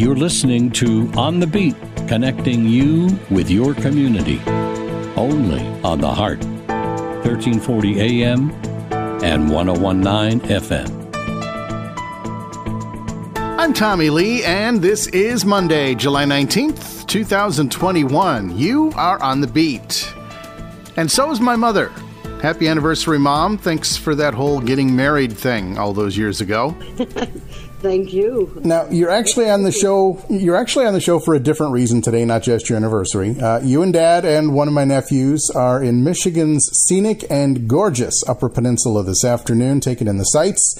You're listening to On the Beat, connecting you with your community. Only on the Heart, 1340 AM and 1019 FM. I'm Tommy Lee, and this is Monday, July 19th, 2021. You are on the beat. And so is my mother. Happy anniversary, Mom. Thanks for that whole getting married thing all those years ago. Thank you. Now you're actually on the show. You're actually on the show for a different reason today, not just your anniversary. Uh, you and Dad and one of my nephews are in Michigan's scenic and gorgeous Upper Peninsula this afternoon, taking in the sights.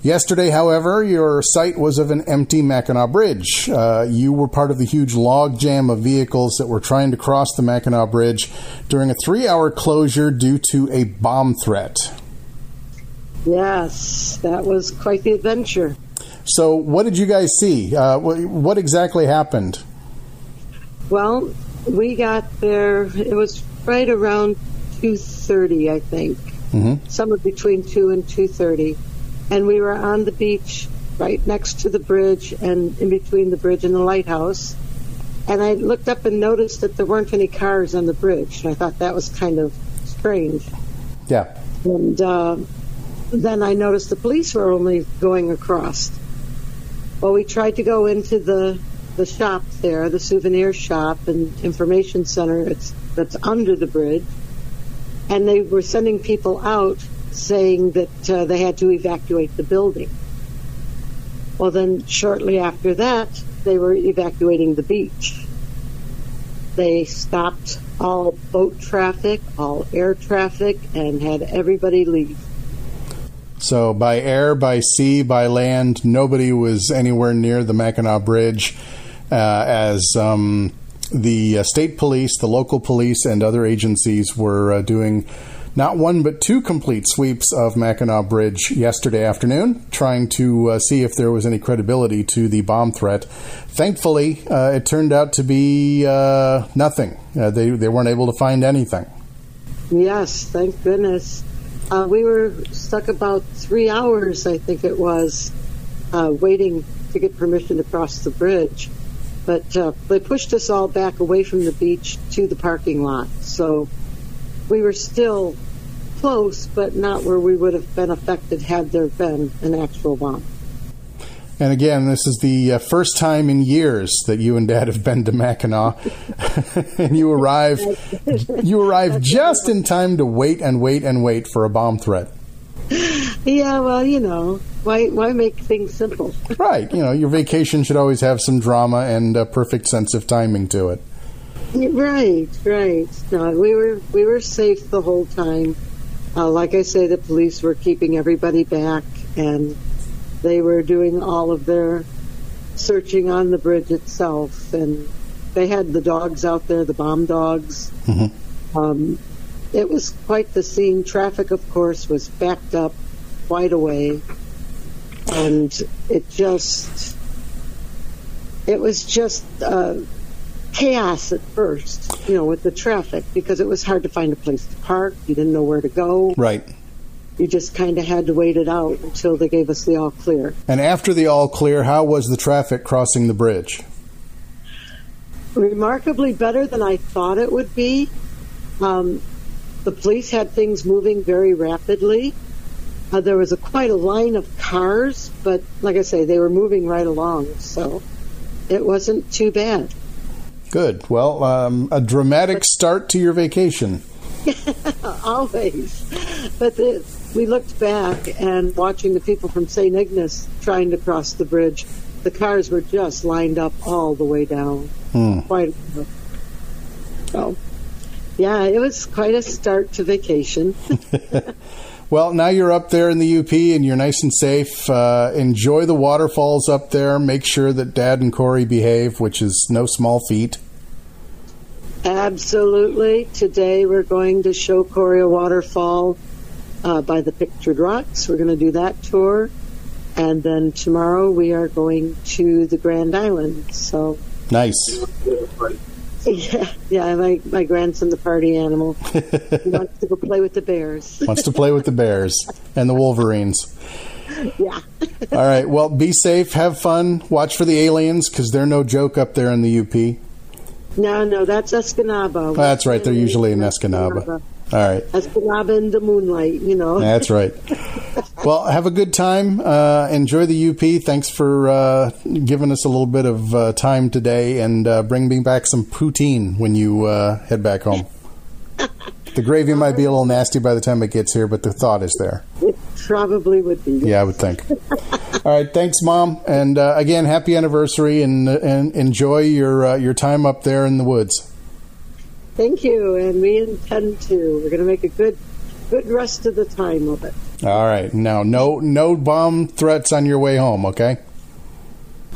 Yesterday, however, your sight was of an empty Mackinac Bridge. Uh, you were part of the huge log jam of vehicles that were trying to cross the Mackinac Bridge during a three-hour closure due to a bomb threat. Yes, that was quite the adventure. So, what did you guys see? Uh, what, what, exactly happened? Well, we got there. It was right around two thirty, I think, mm-hmm. somewhere between two and two thirty, and we were on the beach right next to the bridge and in between the bridge and the lighthouse. And I looked up and noticed that there weren't any cars on the bridge, and I thought that was kind of strange. Yeah. And uh, then I noticed the police were only going across. Well, we tried to go into the the shop there, the souvenir shop and information center. It's that's under the bridge, and they were sending people out saying that uh, they had to evacuate the building. Well, then shortly after that, they were evacuating the beach. They stopped all boat traffic, all air traffic, and had everybody leave. So by air, by sea, by land, nobody was anywhere near the Mackinac Bridge uh, as um, the uh, state police, the local police, and other agencies were uh, doing not one but two complete sweeps of Mackinac Bridge yesterday afternoon, trying to uh, see if there was any credibility to the bomb threat. Thankfully, uh, it turned out to be uh, nothing. they, they weren't able to find anything. Yes, thank goodness. Uh, we were stuck about three hours, I think it was, uh, waiting to get permission to cross the bridge. But uh, they pushed us all back away from the beach to the parking lot. So we were still close, but not where we would have been affected had there been an actual bomb. And again, this is the uh, first time in years that you and Dad have been to Mackinac, and you arrive, you arrive just in time to wait and wait and wait for a bomb threat. Yeah, well, you know, why why make things simple? right, you know, your vacation should always have some drama and a perfect sense of timing to it. Right, right. No, we were we were safe the whole time. Uh, like I say, the police were keeping everybody back, and they were doing all of their searching on the bridge itself, and they had the dogs out there, the bomb dogs. Mm-hmm. Um, it was quite the scene. Traffic, of course, was backed up quite a way, and it just it was just uh, chaos at first, you know, with the traffic because it was hard to find a place to park. You didn't know where to go. Right you just kind of had to wait it out until they gave us the all clear. And after the all clear, how was the traffic crossing the bridge? Remarkably better than I thought it would be. Um, the police had things moving very rapidly. Uh, there was a, quite a line of cars, but like I say, they were moving right along, so it wasn't too bad. Good. Well, um, a dramatic start to your vacation. Always. But the, we looked back and watching the people from St. Ignace trying to cross the bridge, the cars were just lined up all the way down. Hmm. Quite so. Yeah, it was quite a start to vacation. well, now you're up there in the UP and you're nice and safe. Uh, enjoy the waterfalls up there. Make sure that Dad and Corey behave, which is no small feat. Absolutely. Today we're going to show Corey a waterfall uh, by the Pictured Rocks. We're going to do that tour. And then tomorrow we are going to the Grand Island. So nice. Yeah, yeah. My my grandson, the party animal, he wants to go play with the bears. wants to play with the bears and the Wolverines. yeah. All right. Well, be safe. Have fun. Watch for the aliens because they're no joke up there in the UP. No, no, that's Escanaba. That's right. They're usually in Escanaba. All right. Escanaba in the moonlight, you know. That's right. well, have a good time. Uh, enjoy the UP. Thanks for uh, giving us a little bit of uh, time today, and uh, bring me back some poutine when you uh, head back home. the gravy might be a little nasty by the time it gets here, but the thought is there. It probably would be. Yeah, I would think. All right, thanks, Mom, and uh, again, happy anniversary, and and enjoy your your time up there in the woods. Thank you, and we intend to. We're going to make a good, good rest of the time of it. All right. Now, no, no bomb threats on your way home. Okay.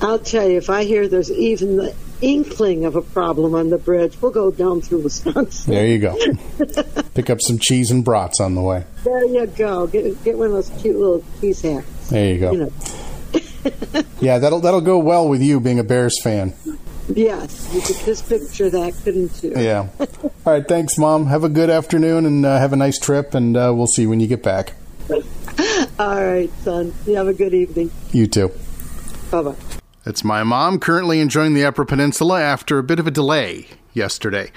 I'll tell you, if I hear there's even the inkling of a problem on the bridge, we'll go down through Wisconsin. There you go. Pick up some cheese and brats on the way. There you go. Get get one of those cute little cheese hats. There you go. You know. yeah, that'll that'll go well with you being a Bears fan. Yes, you could just picture that, couldn't you? Yeah. All right. Thanks, Mom. Have a good afternoon and uh, have a nice trip, and uh, we'll see you when you get back. All right, son. You have a good evening. You too. Bye bye. It's my mom currently enjoying the Upper Peninsula after a bit of a delay yesterday.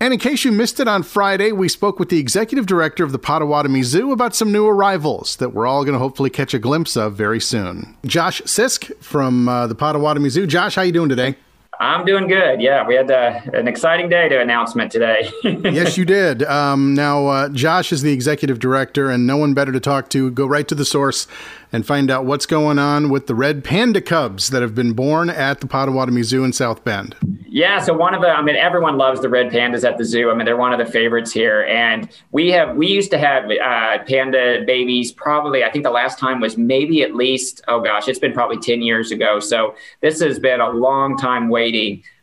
And in case you missed it on Friday, we spoke with the executive director of the Potawatomi Zoo about some new arrivals that we're all going to hopefully catch a glimpse of very soon. Josh Sisk from uh, the Potawatomi Zoo. Josh, how you doing today? I'm doing good. Yeah, we had uh, an exciting day to announcement today. yes, you did. Um, now, uh, Josh is the executive director, and no one better to talk to. Go right to the source and find out what's going on with the red panda cubs that have been born at the Potawatomi Zoo in South Bend. Yeah, so one of the, I mean, everyone loves the red pandas at the zoo. I mean, they're one of the favorites here. And we have, we used to have uh, panda babies probably, I think the last time was maybe at least, oh gosh, it's been probably 10 years ago. So this has been a long time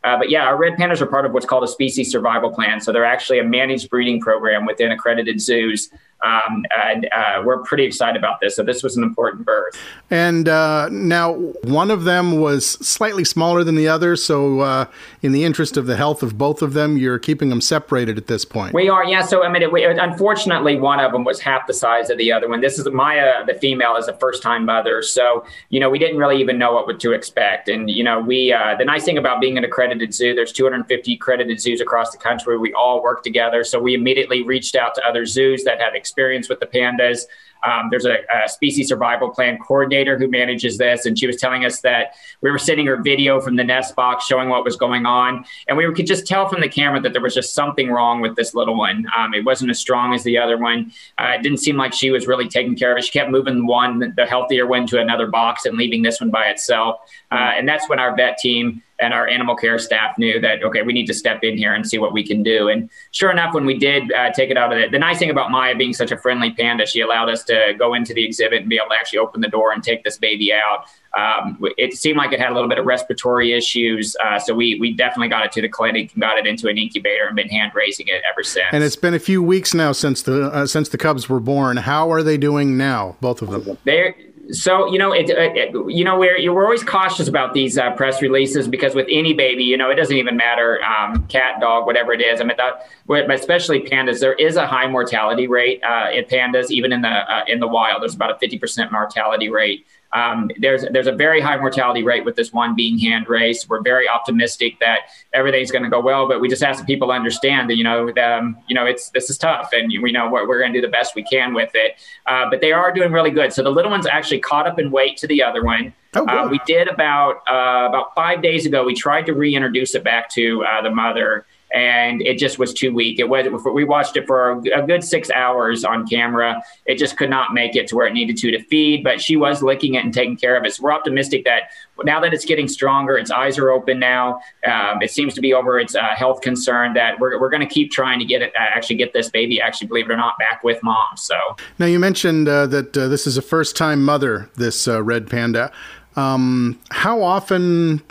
Uh, but yeah, our red pandas are part of what's called a species survival plan. So they're actually a managed breeding program within accredited zoos. Um, and uh, we're pretty excited about this. So this was an important birth. And uh, now one of them was slightly smaller than the other. So uh, in the interest of the health of both of them, you're keeping them separated at this point. We are, yeah. So I mean, it, we, unfortunately, one of them was half the size of the other one. This is Maya, the female, is a first-time mother. So you know, we didn't really even know what to expect. And you know, we uh, the nice thing about being an accredited zoo, there's 250 accredited zoos across the country. We all work together. So we immediately reached out to other zoos that had experience with the pandas. Um, there's a, a, species survival plan coordinator who manages this, and she was telling us that we were sending her video from the nest box showing what was going on, and we could just tell from the camera that there was just something wrong with this little one. Um, it wasn't as strong as the other one. Uh, it didn't seem like she was really taking care of it. She kept moving one, the healthier one, to another box and leaving this one by itself. Uh, and that's when our vet team and our animal care staff knew that okay we need to step in here and see what we can do and sure enough when we did uh, take it out of it the nice thing about maya being such a friendly panda she allowed us to go into the exhibit and be able to actually open the door and take this baby out um, it seemed like it had a little bit of respiratory issues, uh, so we we definitely got it to the clinic and got it into an incubator and been hand raising it ever since. And it's been a few weeks now since the uh, since the cubs were born. How are they doing now, both of them? They're so you know it, it, you know we're we're always cautious about these uh, press releases because with any baby you know it doesn't even matter um, cat dog whatever it is. I mean that, especially pandas there is a high mortality rate uh, in pandas even in the uh, in the wild. There's about a 50% mortality rate um, there's there's a very high mortality rate with this one being hand raised. We're very optimistic that everything's going to go well, but we just ask people to understand that you know um, you know it's this is tough, and we know we're, we're going to do the best we can with it. Uh, but they are doing really good. So the little one's actually caught up in weight to the other one. Oh, uh, we did about uh, about five days ago. We tried to reintroduce it back to uh, the mother and it just was too weak. It was we watched it for a, good six hours on camera. It just could not make it to where it needed to to feed, but she was licking it and taking care of it. So we're optimistic that now that it's getting stronger, its eyes are open now. Um, it seems to be over its uh, health concern that we're, we're going to keep trying to get it uh, actually get this baby actually believe it or not back with mom. So now you mentioned uh, that uh, this is a first time mother, this uh, red panda. Um, how often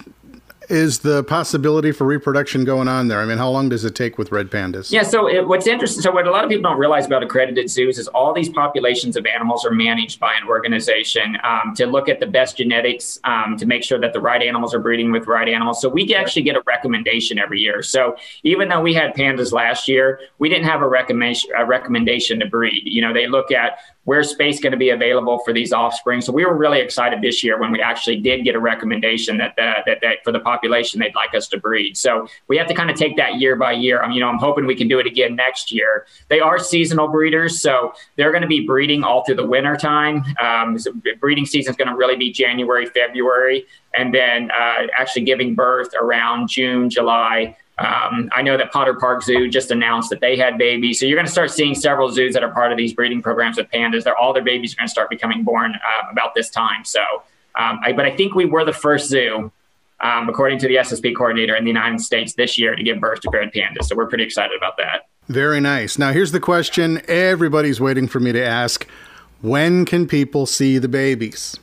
is the possibility for reproduction going on there? I mean, how long does it take with red pandas? Yeah, so it, what's interesting, so what a lot of people don't realize about accredited zoos is all these populations of animals are managed by an organization um, to look at the best genetics um, to make sure that the right animals are breeding with right animals. So we actually get a recommendation every year. So even though we had pandas last year, we didn't have a recommendation, a recommendation to breed. You know, they look at where's space going to be available for these offspring. So we were really excited this year when we actually did get a recommendation that that, that, that for the population they'd like us to breed. So we have to kind of take that year by year. I'm, you know, I'm hoping we can do it again next year. They are seasonal breeders, so they're going to be breeding all through the winter time. Um, so breeding season is going to really be January, February, and then uh, actually giving birth around June, July. Um, I know that Potter Park Zoo just announced that they had babies. So you're going to start seeing several zoos that are part of these breeding programs with pandas. They're, all their babies are going to start becoming born uh, about this time. So, um, I, but I think we were the first zoo, um, according to the SSP coordinator in the United States this year, to give birth to red pandas. So we're pretty excited about that. Very nice. Now, here's the question everybody's waiting for me to ask When can people see the babies?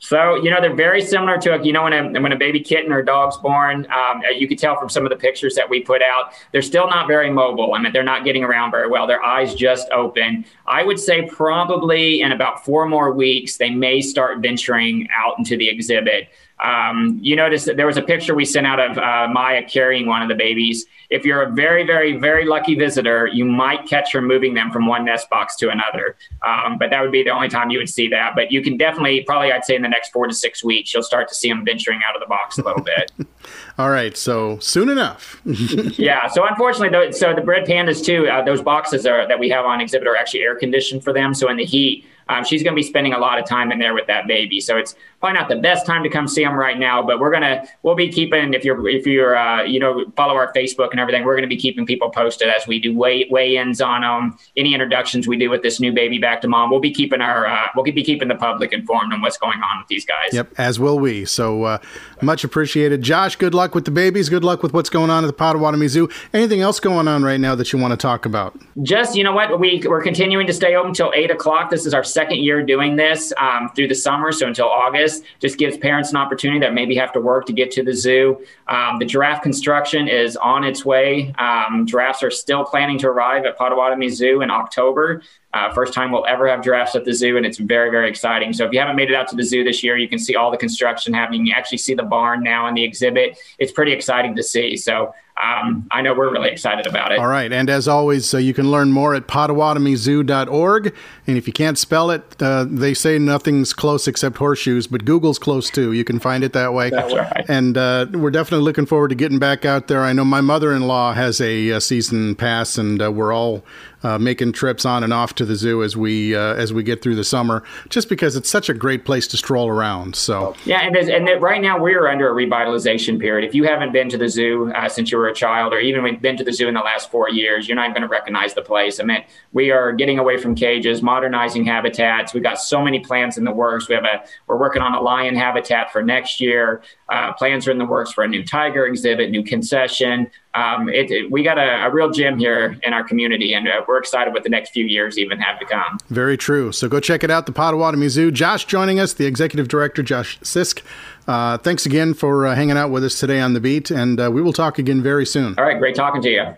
So you know they're very similar to a, you know when a when a baby kitten or dog's born, um, you can tell from some of the pictures that we put out. They're still not very mobile. I mean they're not getting around very well. Their eyes just open. I would say probably in about four more weeks they may start venturing out into the exhibit. Um, you notice that there was a picture we sent out of uh, Maya carrying one of the babies. If you're a very, very, very lucky visitor, you might catch her moving them from one nest box to another. Um, but that would be the only time you would see that. But you can definitely, probably, I'd say in the next four to six weeks, you'll start to see them venturing out of the box a little bit. All right, so soon enough. yeah. So unfortunately, though, so the red pandas too, uh, those boxes are that we have on exhibit are actually air conditioned for them. So in the heat, um, she's going to be spending a lot of time in there with that baby. So it's probably not the best time to come see them right now, but we're gonna we'll be keeping if you're if you're uh, you know follow our Facebook and everything, we're going to be keeping people posted as we do weigh weigh-ins on them. Any introductions we do with this new baby back to mom, we'll be keeping our uh, we'll be keeping the public informed on what's going on with these guys. Yep, as will we. So uh, much appreciated, Josh. Good luck with the babies. Good luck with what's going on at the Potawatomi Zoo. Anything else going on right now that you want to talk about? Just you know what we we're continuing to stay open until eight o'clock. This is our second year doing this um, through the summer, so until August. Just gives parents an opportunity that maybe have to work to get to the zoo. Um, the giraffe construction is on its way. Um, giraffes are still planning to arrive at Potawatomi Zoo in October. Uh, first time we'll ever have giraffes at the zoo, and it's very, very exciting. So if you haven't made it out to the zoo this year, you can see all the construction happening. You actually see the barn now in the exhibit. It's pretty exciting to see. So um, I know we're really excited about it. All right. And as always, uh, you can learn more at potawatomiZoo.org. And if you can't spell it, uh, they say nothing's close except horseshoes, but Google's close too. You can find it that way. That's right. And uh, we're definitely looking forward to getting back out there. I know my mother in law has a, a, season pass, and uh, we're all uh, making trips on and off to the zoo as we uh, as we get through the summer, just because it's such a great place to stroll around. So yeah, and and right now we're under a revitalization period. If you haven't been to the zoo uh, since you were a child, or even been to the zoo in the last four years, you're not going to recognize the place. I mean, we are getting away from cages, modernizing habitats. We've got so many plans in the works. We have a we're working on a lion habitat for next year. Uh, plans are in the works for a new tiger exhibit, new concession. Um, it, it, we got a, a, real gem here in our community, and uh, we're excited what the next few years even have to come. Very true. So go check it out, the Potawatomi Zoo. Josh joining us, the executive director, Josh Sisk. Uh, thanks again for uh, hanging out with us today on the beat, and uh, we will talk again very soon. All right, great talking to you.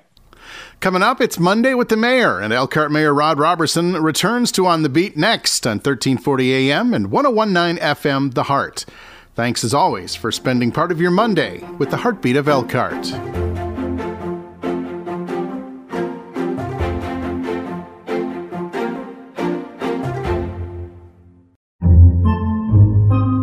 Coming up, it's Monday with the mayor, and Elkhart Mayor Rod Robertson returns to On the Beat next on 1340 AM and 1019 FM, The Heart. Thanks as always for spending part of your Monday with the heartbeat of Elkhart.